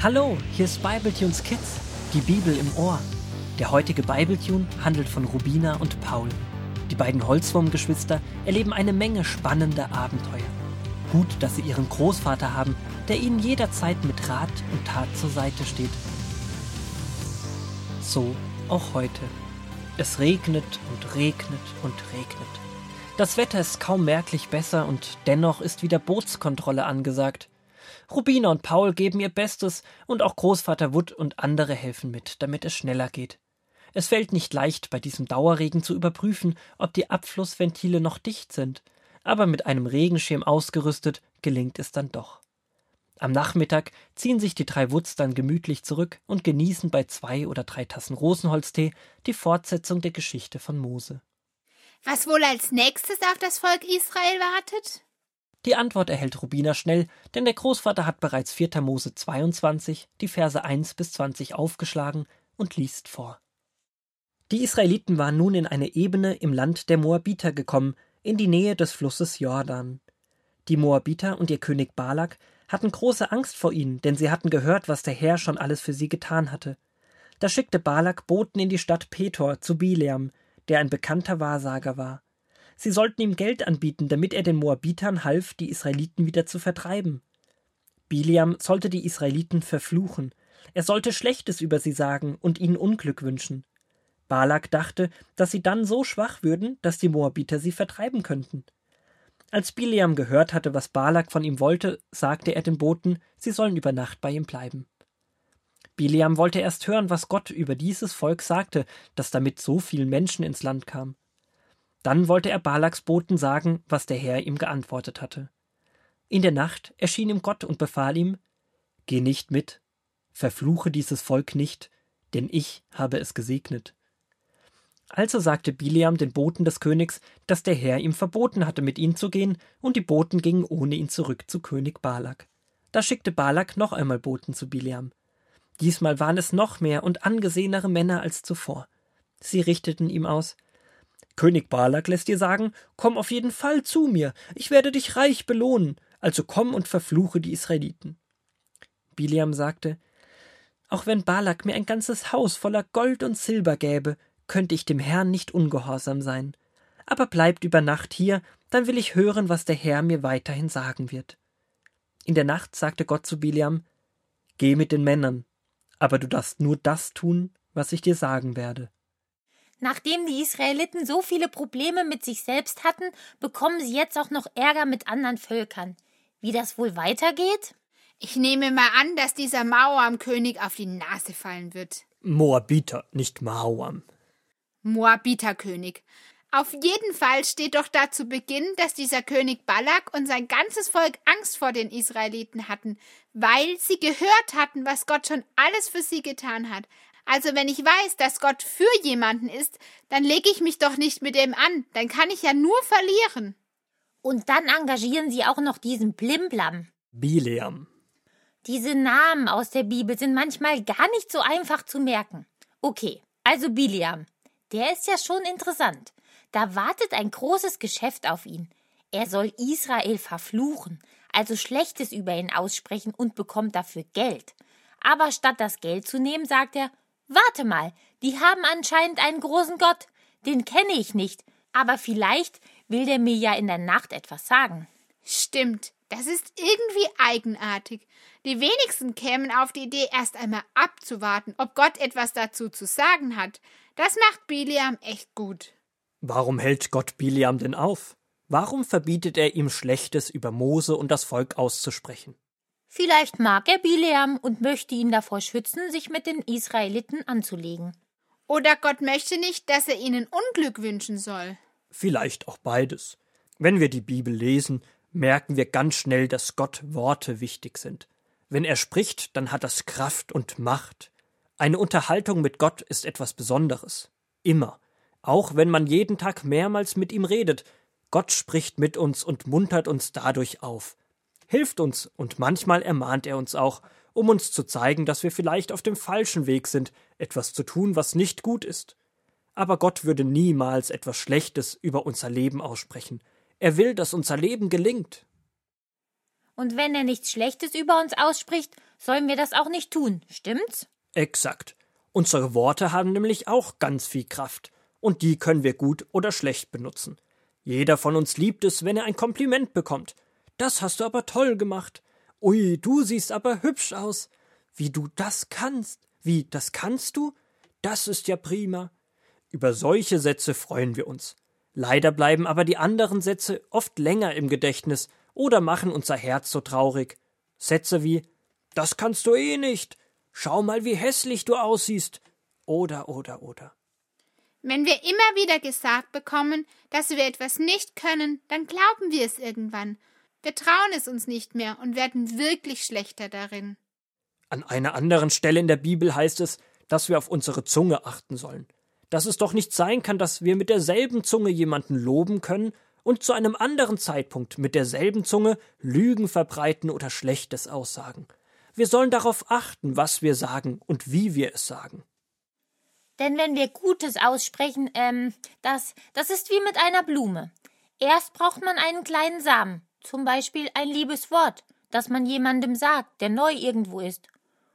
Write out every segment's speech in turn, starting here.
Hallo, hier ist Bibletunes Kids, die Bibel im Ohr. Der heutige Bibletune handelt von Rubina und Paul. Die beiden Holzwurmgeschwister erleben eine Menge spannender Abenteuer. Gut, dass sie ihren Großvater haben, der ihnen jederzeit mit Rat und Tat zur Seite steht. So auch heute. Es regnet und regnet und regnet. Das Wetter ist kaum merklich besser und dennoch ist wieder Bootskontrolle angesagt. Rubina und Paul geben ihr Bestes und auch Großvater Wood und andere helfen mit, damit es schneller geht. Es fällt nicht leicht, bei diesem Dauerregen zu überprüfen, ob die Abflussventile noch dicht sind, aber mit einem Regenschirm ausgerüstet gelingt es dann doch. Am Nachmittag ziehen sich die drei Woods dann gemütlich zurück und genießen bei zwei oder drei Tassen Rosenholztee die Fortsetzung der Geschichte von Mose. Was wohl als nächstes auf das Volk Israel wartet? Die Antwort erhält Rubina schnell, denn der Großvater hat bereits 4. Mose 22, die Verse 1 bis 20 aufgeschlagen und liest vor. Die Israeliten waren nun in eine Ebene im Land der Moabiter gekommen, in die Nähe des Flusses Jordan. Die Moabiter und ihr König Balak hatten große Angst vor ihnen, denn sie hatten gehört, was der Herr schon alles für sie getan hatte. Da schickte Balak Boten in die Stadt Petor zu Bileam, der ein bekannter Wahrsager war. Sie sollten ihm Geld anbieten, damit er den Moabitern half, die Israeliten wieder zu vertreiben. Biliam sollte die Israeliten verfluchen, er sollte Schlechtes über sie sagen und ihnen Unglück wünschen. Balak dachte, dass sie dann so schwach würden, dass die Moabiter sie vertreiben könnten. Als Biliam gehört hatte, was Balak von ihm wollte, sagte er den Boten, sie sollen über Nacht bei ihm bleiben. Biliam wollte erst hören, was Gott über dieses Volk sagte, das damit so vielen Menschen ins Land kam. Dann wollte er Balaks Boten sagen, was der Herr ihm geantwortet hatte. In der Nacht erschien ihm Gott und befahl ihm Geh nicht mit, verfluche dieses Volk nicht, denn ich habe es gesegnet. Also sagte Biliam den Boten des Königs, dass der Herr ihm verboten hatte, mit ihnen zu gehen, und die Boten gingen ohne ihn zurück zu König Balak. Da schickte Balak noch einmal Boten zu Biliam. Diesmal waren es noch mehr und angesehenere Männer als zuvor. Sie richteten ihm aus König Balak lässt dir sagen, komm auf jeden Fall zu mir, ich werde dich reich belohnen, also komm und verfluche die Israeliten. Biliam sagte, auch wenn Balak mir ein ganzes Haus voller Gold und Silber gäbe, könnte ich dem Herrn nicht ungehorsam sein. Aber bleibt über Nacht hier, dann will ich hören, was der Herr mir weiterhin sagen wird. In der Nacht sagte Gott zu Biliam, Geh mit den Männern, aber du darfst nur das tun, was ich dir sagen werde. Nachdem die Israeliten so viele Probleme mit sich selbst hatten, bekommen sie jetzt auch noch Ärger mit anderen Völkern. Wie das wohl weitergeht? Ich nehme mal an, dass dieser Mauam-König auf die Nase fallen wird. Moabiter, nicht Mauam. Moabiter-König. Auf jeden Fall steht doch da zu Beginn, dass dieser König Balak und sein ganzes Volk Angst vor den Israeliten hatten, weil sie gehört hatten, was Gott schon alles für sie getan hat. Also wenn ich weiß, dass Gott für jemanden ist, dann lege ich mich doch nicht mit ihm an, dann kann ich ja nur verlieren. Und dann engagieren sie auch noch diesen Blimblam. Bileam. Diese Namen aus der Bibel sind manchmal gar nicht so einfach zu merken. Okay, also Bileam. Der ist ja schon interessant. Da wartet ein großes Geschäft auf ihn. Er soll Israel verfluchen, also Schlechtes über ihn aussprechen und bekommt dafür Geld. Aber statt das Geld zu nehmen, sagt er, Warte mal, die haben anscheinend einen großen Gott. Den kenne ich nicht, aber vielleicht will der mir ja in der Nacht etwas sagen. Stimmt, das ist irgendwie eigenartig. Die wenigsten kämen auf die Idee, erst einmal abzuwarten, ob Gott etwas dazu zu sagen hat. Das macht Biliam echt gut. Warum hält Gott Biliam denn auf? Warum verbietet er ihm Schlechtes über Mose und das Volk auszusprechen? Vielleicht mag er Bileam und möchte ihn davor schützen, sich mit den Israeliten anzulegen. Oder Gott möchte nicht, dass er ihnen Unglück wünschen soll. Vielleicht auch beides. Wenn wir die Bibel lesen, merken wir ganz schnell, dass Gott Worte wichtig sind. Wenn er spricht, dann hat das Kraft und Macht. Eine Unterhaltung mit Gott ist etwas Besonderes. Immer. Auch wenn man jeden Tag mehrmals mit ihm redet. Gott spricht mit uns und muntert uns dadurch auf hilft uns und manchmal ermahnt er uns auch, um uns zu zeigen, dass wir vielleicht auf dem falschen Weg sind, etwas zu tun, was nicht gut ist. Aber Gott würde niemals etwas Schlechtes über unser Leben aussprechen. Er will, dass unser Leben gelingt. Und wenn er nichts Schlechtes über uns ausspricht, sollen wir das auch nicht tun, stimmt's? Exakt. Unsere Worte haben nämlich auch ganz viel Kraft, und die können wir gut oder schlecht benutzen. Jeder von uns liebt es, wenn er ein Kompliment bekommt. Das hast du aber toll gemacht. Ui, du siehst aber hübsch aus. Wie du das kannst. Wie, das kannst du? Das ist ja prima. Über solche Sätze freuen wir uns. Leider bleiben aber die anderen Sätze oft länger im Gedächtnis oder machen unser Herz so traurig. Sätze wie Das kannst du eh nicht. Schau mal, wie hässlich du aussiehst. Oder, oder, oder. Wenn wir immer wieder gesagt bekommen, dass wir etwas nicht können, dann glauben wir es irgendwann. Wir trauen es uns nicht mehr und werden wirklich schlechter darin. An einer anderen Stelle in der Bibel heißt es, dass wir auf unsere Zunge achten sollen. Dass es doch nicht sein kann, dass wir mit derselben Zunge jemanden loben können und zu einem anderen Zeitpunkt mit derselben Zunge Lügen verbreiten oder Schlechtes aussagen. Wir sollen darauf achten, was wir sagen und wie wir es sagen. Denn wenn wir Gutes aussprechen, ähm, das, das ist wie mit einer Blume. Erst braucht man einen kleinen Samen, zum Beispiel ein liebes Wort, das man jemandem sagt, der neu irgendwo ist.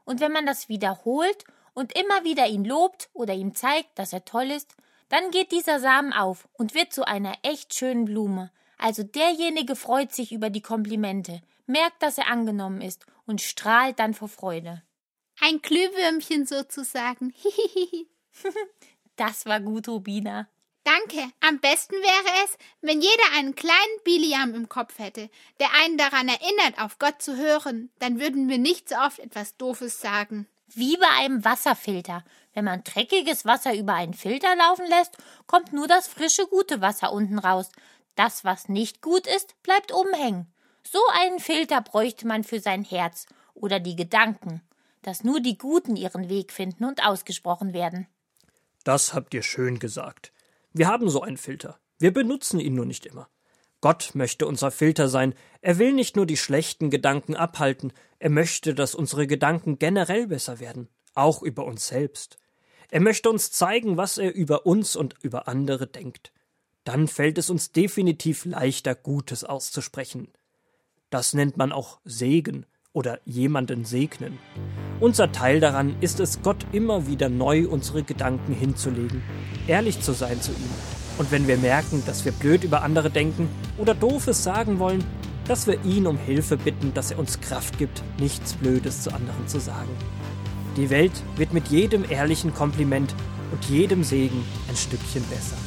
Und wenn man das wiederholt und immer wieder ihn lobt oder ihm zeigt, dass er toll ist, dann geht dieser Samen auf und wird zu einer echt schönen Blume. Also derjenige freut sich über die Komplimente, merkt, dass er angenommen ist und strahlt dann vor Freude. Ein Glühwürmchen sozusagen. das war gut, Rubina. Danke. Am besten wäre es, wenn jeder einen kleinen Biliam im Kopf hätte, der einen daran erinnert, auf Gott zu hören. Dann würden wir nicht so oft etwas Doofes sagen. Wie bei einem Wasserfilter. Wenn man dreckiges Wasser über einen Filter laufen lässt, kommt nur das frische, gute Wasser unten raus. Das, was nicht gut ist, bleibt oben hängen. So einen Filter bräuchte man für sein Herz oder die Gedanken, dass nur die Guten ihren Weg finden und ausgesprochen werden. Das habt ihr schön gesagt. Wir haben so einen Filter. Wir benutzen ihn nur nicht immer. Gott möchte unser Filter sein. Er will nicht nur die schlechten Gedanken abhalten, er möchte, dass unsere Gedanken generell besser werden, auch über uns selbst. Er möchte uns zeigen, was er über uns und über andere denkt. Dann fällt es uns definitiv leichter, Gutes auszusprechen. Das nennt man auch Segen oder jemanden segnen. Unser Teil daran ist es, Gott immer wieder neu unsere Gedanken hinzulegen, ehrlich zu sein zu ihm. Und wenn wir merken, dass wir blöd über andere denken oder doofes sagen wollen, dass wir ihn um Hilfe bitten, dass er uns Kraft gibt, nichts Blödes zu anderen zu sagen. Die Welt wird mit jedem ehrlichen Kompliment und jedem Segen ein Stückchen besser.